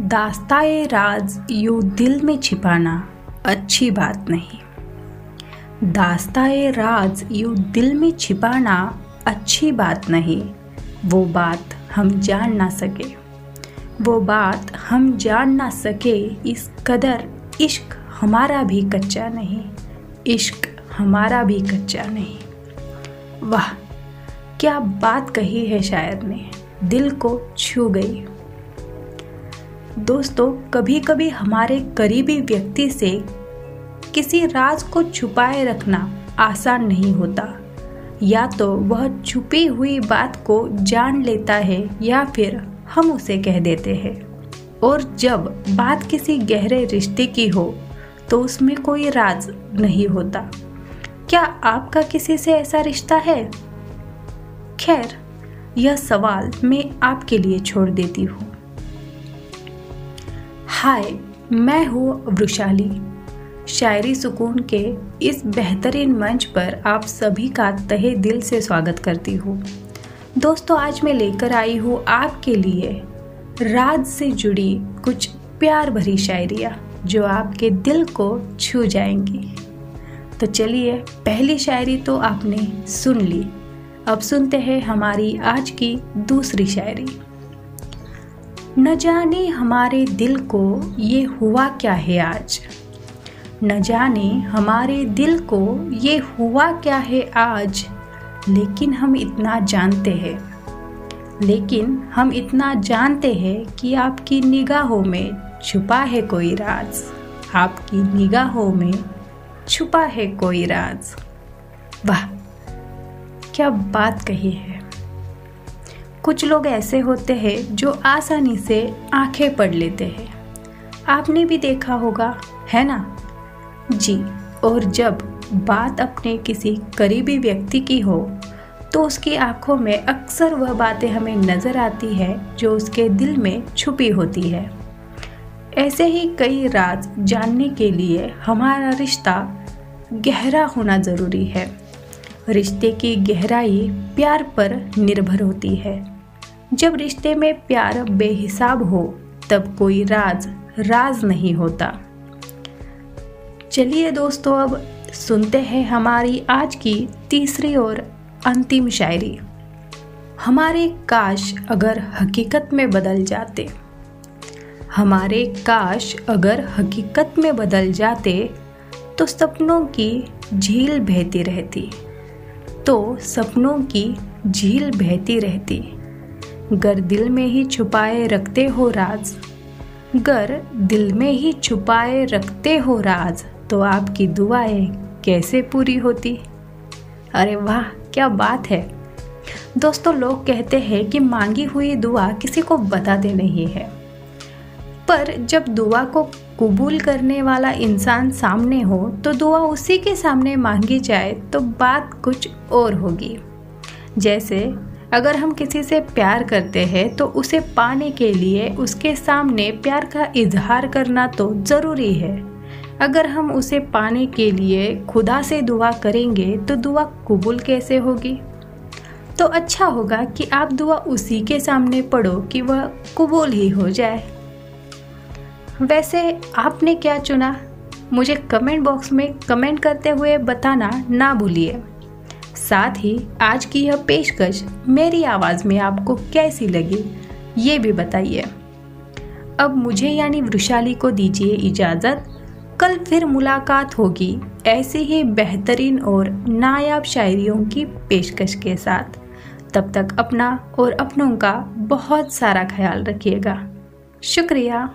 दास्ताए राज you दिल में छिपाना अच्छी बात नहीं। दास्ताए राज यू दिल में छिपाना अच्छी बात नहीं। वो बात हम जान ना सके। वो बात हम जान ना सके इस कदर इश्क हमारा भी कच्चा नहीं। इश्क हमारा भी कच्चा नहीं। वाह, क्या बात कही है शायर ने। दिल को छू गई। दोस्तों कभी कभी हमारे करीबी व्यक्ति से किसी राज को छुपाए रखना आसान नहीं होता। या तो वह छुपी हुई बात को जान लेता है या फिर हम उसे कह देते हैं। और जब बात किसी गहरे रिश्ते की हो तो उसमें कोई राज नहीं होता। क्या आपका किसी से ऐसा रिश्ता है? खैर, यह सवाल मैं आपके लिए छोड़ देती हूँ। हाय, मैं हूँ वृशाली शायरी सुकून के इस बेहतरीन मंच पर आप सभी का तहे दिल से स्वागत करती हूँ। दोस्तों, आज मैं लेकर आई हूँ आपके लिए राज से जुड़ी कुछ प्यार भरी शायरियाँ, जो आपके दिल को छू जाएँगी। तो चलिए, पहली शायरी तो आपने सुन ली। अब सुनते हैं हमारी आज की दूसरी शायरी। न जाने हमारे दिल को ये हुआ क्या है आज? न जाने हमारे दिल को ये हुआ क्या है आज? लेकिन हम इतना जानते हैं। लेकिन हम इतना जानते हैं कि आपकी निगाहों में छुपा है कोई राज। आपकी निगाहों में छुपा है कोई राज। वाह, क्या बात कही है। कुछ लोग ऐसे होते हैं जो आसानी से आँखें पढ़ लेते हैं। आपने भी देखा होगा, है ना? जी, और जब बात अपने किसी करीबी व्यक्ति की हो तो उसकी आँखों में अक्सर वह बातें हमें नज़र आती है जो उसके दिल में छुपी होती है। ऐसे ही कई राज जानने के लिए हमारा रिश्ता गहरा होना ज़रूरी है। रिश्ते की गहराई प्यार पर निर्भर होती है। जब रिश्ते में प्यार बेहिसाब हो, तब कोई राज राज नहीं होता। चलिए दोस्तों, अब सुनते हैं हमारी आज की तीसरी और अंतिम शायरी। हमारे काश अगर हकीकत में बदल जाते। हमारे काश अगर हकीकत में बदल जाते तो सपनों की झील बहती रहती। तो सपनों की झील बहती रहती। गर दिल में ही छुपाए रखते हो राज। गर दिल में ही छुपाए रखते हो राज। तो आपकी दुआएँ कैसे पूरी होती? अरे वाह, क्या बात है। दोस्तों, लोग कहते हैं कि मांगी हुई दुआ किसी को बताते नहीं है। पर जब दुआ को कबूल करने वाला इंसान सामने हो तो दुआ उसी के सामने मांगी जाए तो बात कुछ और होगी। जैसे, अगर हम किसी से प्यार करते हैं तो उसे पाने के लिए उसके सामने प्यार का इजहार करना तो ज़रूरी है। अगर हम उसे पाने के लिए खुदा से दुआ करेंगे तो दुआ कबूल कैसे होगी? तो अच्छा होगा कि आप दुआ उसी के सामने पढ़ो कि वह कबूल ही हो जाए। वैसे आपने क्या चुना? मुझे कमेंट बॉक्स में कमेंट करते हुए बताना ना भूलिए। साथ ही आज की यह पेशकश मेरी आवाज़ में आपको कैसी लगी, ये भी बताइए। अब मुझे यानी वृशाली को दीजिए इजाज़त। कल फिर मुलाकात होगी ऐसे ही बेहतरीन और नायाब शायरियों की पेशकश के साथ। तब तक अपना और अपनों का बहुत सारा ख्याल रखिएगा। शुक्रिया।